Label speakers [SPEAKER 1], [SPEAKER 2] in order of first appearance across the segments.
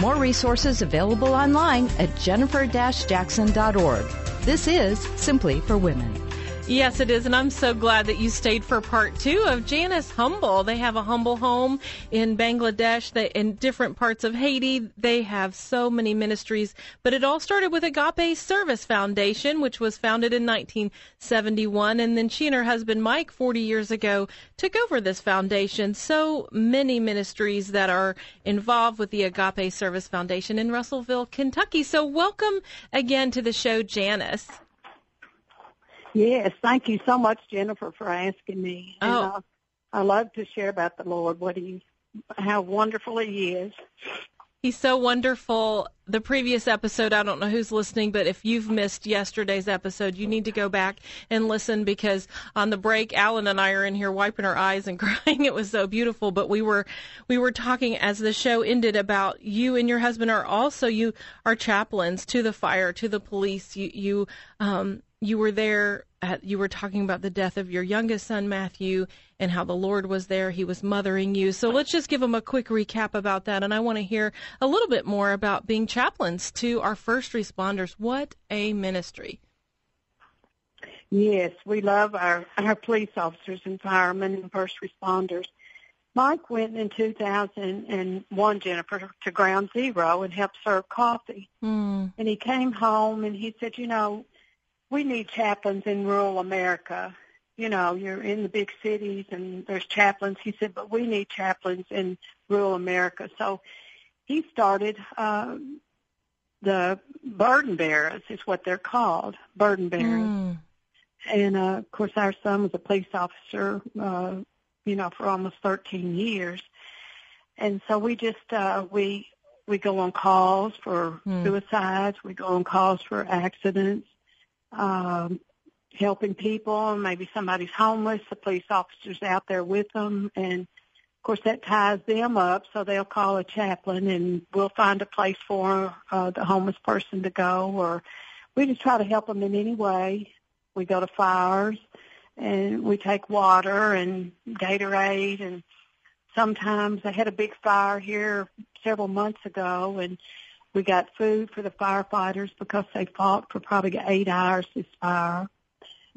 [SPEAKER 1] More resources available online at jennifer-jackson.org. This is Simply for Women.
[SPEAKER 2] Yes, it is. And I'm so glad that you stayed for part two of Janice Humble. They have a humble home in Bangladesh, they, in different parts of Haiti. They have so many ministries. But it all started with Agape Service Foundation, which was founded in 1971. And then she and her husband, Mike, 40 years ago, took over this foundation. So many ministries that are involved with the Agape Service Foundation in Russellville, Kentucky. So welcome again to the show, Janice.
[SPEAKER 3] Yes, thank you so much, Jennifer, for asking me.
[SPEAKER 2] Oh.
[SPEAKER 3] And, I love to share about the Lord, what He, how wonderful He is.
[SPEAKER 2] He's so wonderful. The previous episode, I don't know who's listening, but if you've missed yesterday's episode, you need to go back and listen because on the break, Alan and I are in here wiping our eyes and crying. It was so beautiful. But we were we were talking as the show ended about you and your husband are also you are chaplains to the fire, to the police. You you um you were there at, you were talking about the death of your youngest son Matthew and how the Lord was there he was mothering you so let's just give them a quick recap about that and I want to hear a little bit more about being chaplains to our first responders what a ministry
[SPEAKER 3] Yes, we love our, our police officers and firemen and first responders. Mike went in 2001, Jennifer, to Ground Zero and helped serve coffee.
[SPEAKER 2] mm.
[SPEAKER 3] And he came home and he said, you know, we need chaplains in rural America. You know, you're in the big cities and there's chaplains. He said, but we need chaplains in rural America. So he started um, the burden bearers, is what they're called, burden bearers.
[SPEAKER 2] Mm.
[SPEAKER 3] And uh, of course, our son was a police officer, uh, you know, for almost 13 years. And so we just uh, we we go on calls for
[SPEAKER 2] Hmm.
[SPEAKER 3] suicides. We go on calls for accidents, um, helping people. Maybe somebody's homeless. The police officer's out there with them, and of course that ties them up. So they'll call a chaplain, and we'll find a place for uh, the homeless person to go, or we just try to help them in any way. We go to fires, and we take water and Gatorade, and sometimes I had a big fire here several months ago, and we got food for the firefighters because they fought for probably eight hours this fire.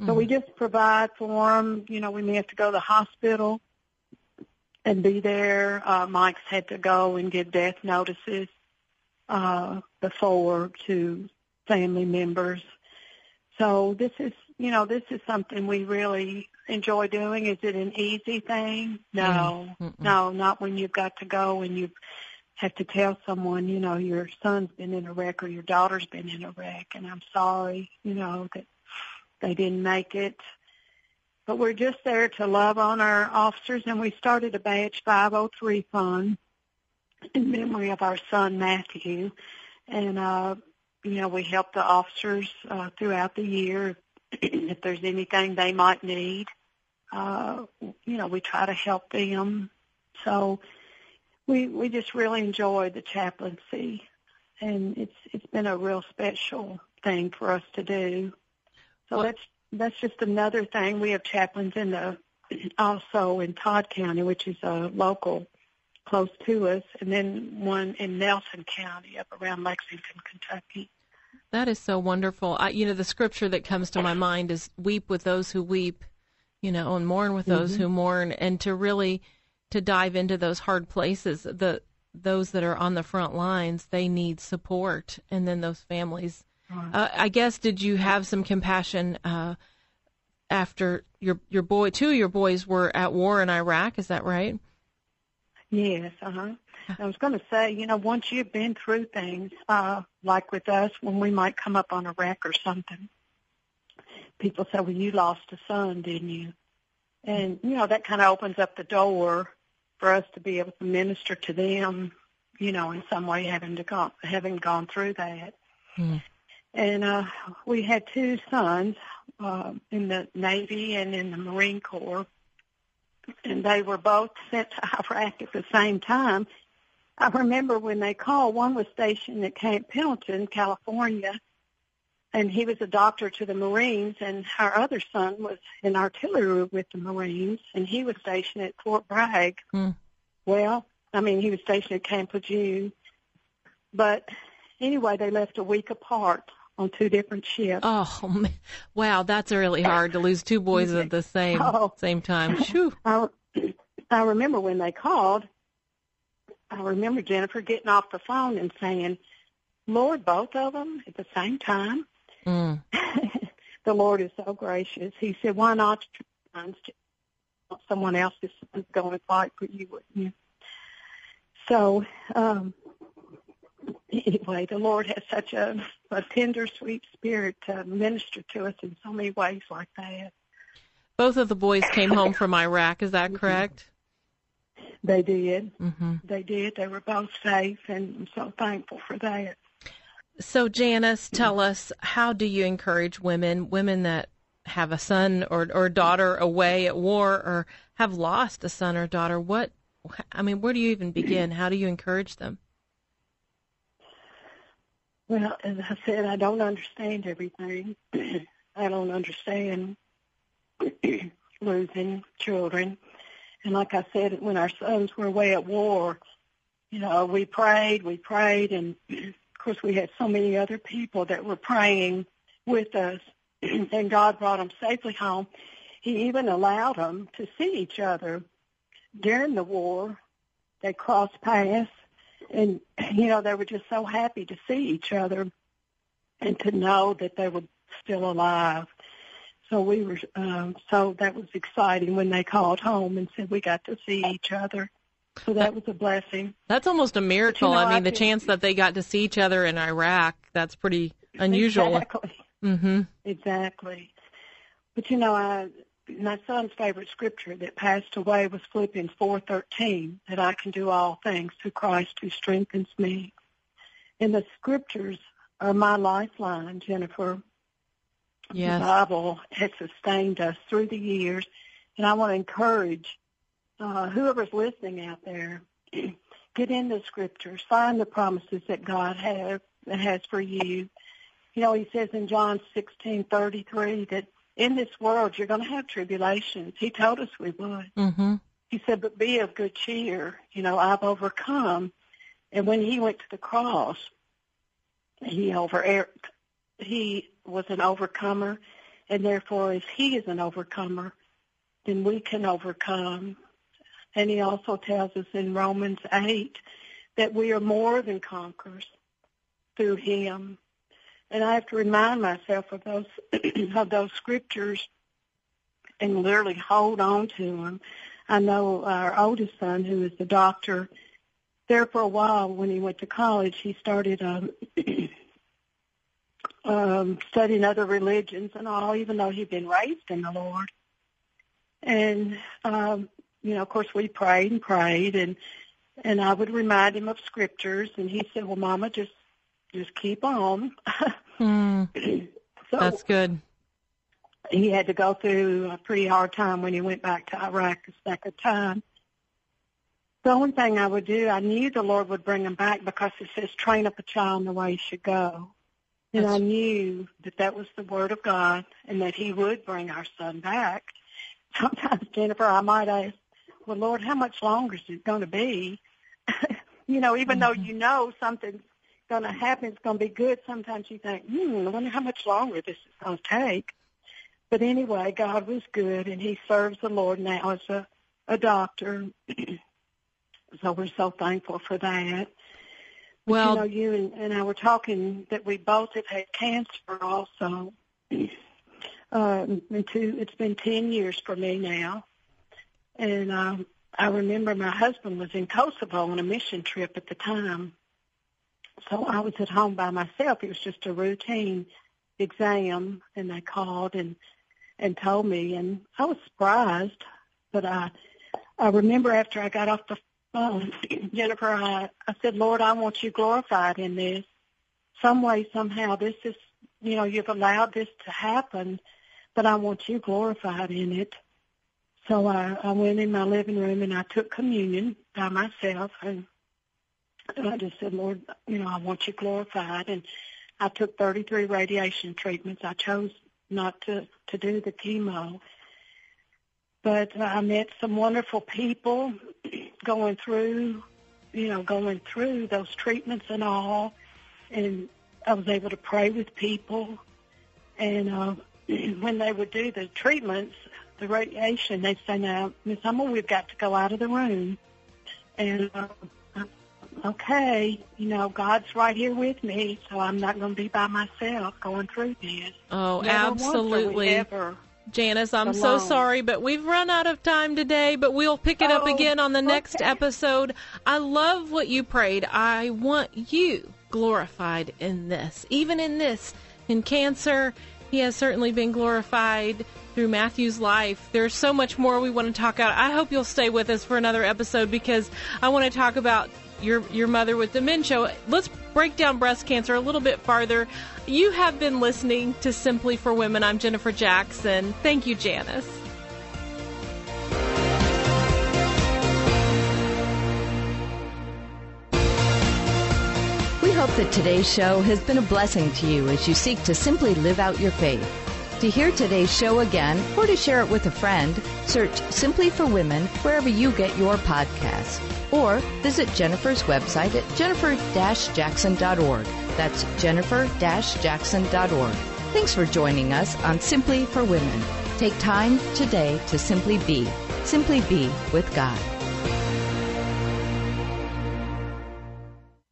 [SPEAKER 3] So we just provide for them. You know, we may have to go to the hospital and be there. Uh, Mike's had to go and give death notices uh, before to family members. So this is, you know, this is something we really enjoy doing. Is it an easy thing? No,
[SPEAKER 2] Mm-mm.
[SPEAKER 3] no, not when you've got to go and you have to tell someone, you know, your son's been in a wreck or your daughter's been in a wreck, and I'm sorry, you know, that they didn't make it. But we're just there to love on our officers, and we started a Badge 503 fund in memory of our son Matthew, and uh, you know we help the officers uh, throughout the year if there's anything they might need. Uh, you know we try to help them, so we we just really enjoy the chaplaincy, and it's it's been a real special thing for us to do. So
[SPEAKER 2] Well-
[SPEAKER 3] that's that's just another thing. We have chaplains in the also in Todd County, which is a local close to us, and then one in Nelson County up around Lexington, Kentucky.
[SPEAKER 2] That is so wonderful. I, you know, the scripture that comes to my mind is weep with those who weep, you know, and mourn with those mm-hmm. who mourn, and to really to dive into those hard places. The those that are on the front lines, they need support, and then those families. Uh, I guess did you have some compassion uh, after your your boy? Two of your boys were at war in Iraq. Is that right?
[SPEAKER 3] Yes, uh huh. I was going to say, you know, once you've been through things, uh, like with us, when we might come up on a wreck or something, people say, well, you lost a son, didn't you? And, you know, that kind of opens up the door for us to be able to minister to them, you know, in some way having to go, having gone through that.
[SPEAKER 2] Mm.
[SPEAKER 3] And uh, we had two sons uh, in the Navy and in the Marine Corps, and they were both sent to Iraq at the same time. I remember when they called, one was stationed at Camp Pendleton, California, and he was a doctor to the Marines, and our other son was in artillery with the Marines, and he was stationed at Fort Bragg.
[SPEAKER 2] Mm.
[SPEAKER 3] Well, I mean, he was stationed at Camp Lejeune, but anyway, they left a week apart on two different ships.
[SPEAKER 2] Oh, man. wow, that's really hard to lose two boys at the same
[SPEAKER 3] Oh.
[SPEAKER 2] same time. Shoo.
[SPEAKER 3] I, I remember when they called, I remember Jennifer getting off the phone and saying, Lord, both of them at the same time.
[SPEAKER 2] Mm.
[SPEAKER 3] the Lord is so gracious. He said, why not someone else son's going to fight for you, wouldn't you? So, um, anyway, the Lord has such a, a tender, sweet spirit to minister to us in so many ways like that.
[SPEAKER 2] Both of the boys came home from Iraq. Is that correct?
[SPEAKER 3] They did.
[SPEAKER 2] hmm
[SPEAKER 3] They did. They were both safe, and I'm so thankful for that.
[SPEAKER 2] So, Janice, tell us how do you encourage women, women that have a son or or daughter away at war or have lost a son or daughter? What I mean, where do you even begin? How do you encourage them?
[SPEAKER 3] Well, as I said, I don't understand everything. I don't understand losing children. And like I said, when our sons were away at war, you know, we prayed, we prayed, and course we had so many other people that were praying with us, and God brought them safely home. He even allowed them to see each other during the war. They crossed paths, and you know they were just so happy to see each other and to know that they were still alive. So we were, um, so that was exciting when they called home and said we got to see each other. So that was a blessing.
[SPEAKER 2] That's almost a miracle.
[SPEAKER 3] know,
[SPEAKER 2] I mean,
[SPEAKER 3] I
[SPEAKER 2] the
[SPEAKER 3] feel-
[SPEAKER 2] chance that they got to see each other in Iraq, that's pretty unusual.
[SPEAKER 3] Exactly.
[SPEAKER 2] Mm-hmm.
[SPEAKER 3] Exactly. But you know, I my son's favorite scripture that passed away was Philippians four thirteen, that I can do all things through Christ who strengthens me. And the scriptures are my lifeline, Jennifer. The Bible has sustained us through the years, and I want to encourage uh, whoever's listening out there, get in the scriptures, find the promises that God has has for you. You know, He says in John sixteen thirty three that in this world you're going to have tribulations. He told us we would.
[SPEAKER 2] Mm-hmm.
[SPEAKER 3] He said, but be of good cheer. You know, I've overcome. And when he went to the cross, he over he was an overcomer, and therefore, if he is an overcomer, then we can overcome. And he also tells us in Romans eight that we are more than conquerors through him. And I have to remind myself of those of those scriptures and literally hold on to them. I know our oldest son, who is a doctor, there for a while when he went to college, he started um, um, studying other religions and all, even though he'd been raised in the Lord. And um, you know, of course, we prayed and prayed, and and I would remind him of scriptures, and he said, "Well, Mama, just just keep on."
[SPEAKER 2] Mm,
[SPEAKER 3] so
[SPEAKER 2] that's good.
[SPEAKER 3] he had to go through a pretty hard time when he went back to Iraq the second time. The only thing I would do, I knew the Lord would bring him back because it says, train up a child in the way he should go. And I knew that that was the word of God and that he would bring our son back. Sometimes, Jennifer, I might ask, well, Lord, how much longer is it going to be? you know, even though you know something's going to happen, it's going to be good, sometimes you think, hmm, I wonder how much longer this is going to take. But anyway, God was good, and he serves the Lord now as a, a doctor. so we're so thankful for that. But,
[SPEAKER 2] Well,
[SPEAKER 3] you know, you and, and I were talking that we both have had cancer also. um, two, it's been 10 years for me now. And um, I remember my husband was in Kosovo on a mission trip at the time. So I was at home by myself. It was just a routine exam, and they called and and told me, and I was surprised. But I I remember after I got off the um, Jennifer, I, I said, Lord, I want you glorified in this. Some way, somehow, this is, you know, you've allowed this to happen, but I want you glorified in it. So I, I went in my living room and I took communion by myself and, I just said, Lord, you know, I want you glorified. And I took 33 radiation treatments. I chose not to, to do the chemo. But I met some wonderful people going through, you know, going through those treatments and all. And I was able to pray with people. And uh, when they would do the treatments, the radiation, they'd say, now, Miss Humble, we've got to go out of the room. And, uh, okay, you know, God's right here with me, so I'm not going to be by myself going through this.
[SPEAKER 2] Oh,
[SPEAKER 3] Never
[SPEAKER 2] absolutely. Janice, I'm so sorry, but we've run out of time today, but we'll pick it up
[SPEAKER 3] Oh,
[SPEAKER 2] again on the next
[SPEAKER 3] okay.
[SPEAKER 2] episode. I love what you prayed. I want you glorified in this. Even in this, in cancer, he has certainly been glorified through Matthew's life. There's so much more we want to talk about. I hope you'll stay with us for another episode because I want to talk about your your mother with dementia. Let's break down breast cancer a little bit farther. You have been listening to Simply for Women. I'm Jennifer Jackson. Thank you, Janice.
[SPEAKER 1] We hope that today's show has been a blessing to you as you seek to simply live out your faith. To hear today's show again or to share it with a friend, search Simply for Women wherever you get your podcasts. Or visit Jennifer's website at jennifer-jackson.org. That's jennifer-jackson.org. Thanks for joining us on Simply for Women. Take time today to simply be. Simply be with God.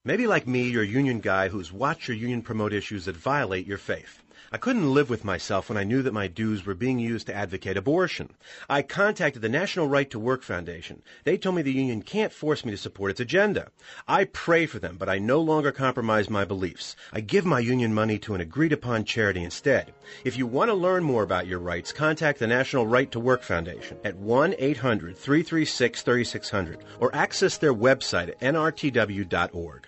[SPEAKER 4] Maybe like me, you're a union guy who's watched your union promote issues that violate your faith. I couldn't live with myself when I knew that my dues were being used to advocate abortion. I contacted the National Right to Work Foundation. They told me the union can't force me to support its agenda. I pray for them, but I no longer compromise my beliefs. I give my union money to an agreed upon charity instead. If you want to learn more about your rights, contact the National Right to Work Foundation at 1-800-336-3600 or access their website at nrtw.org.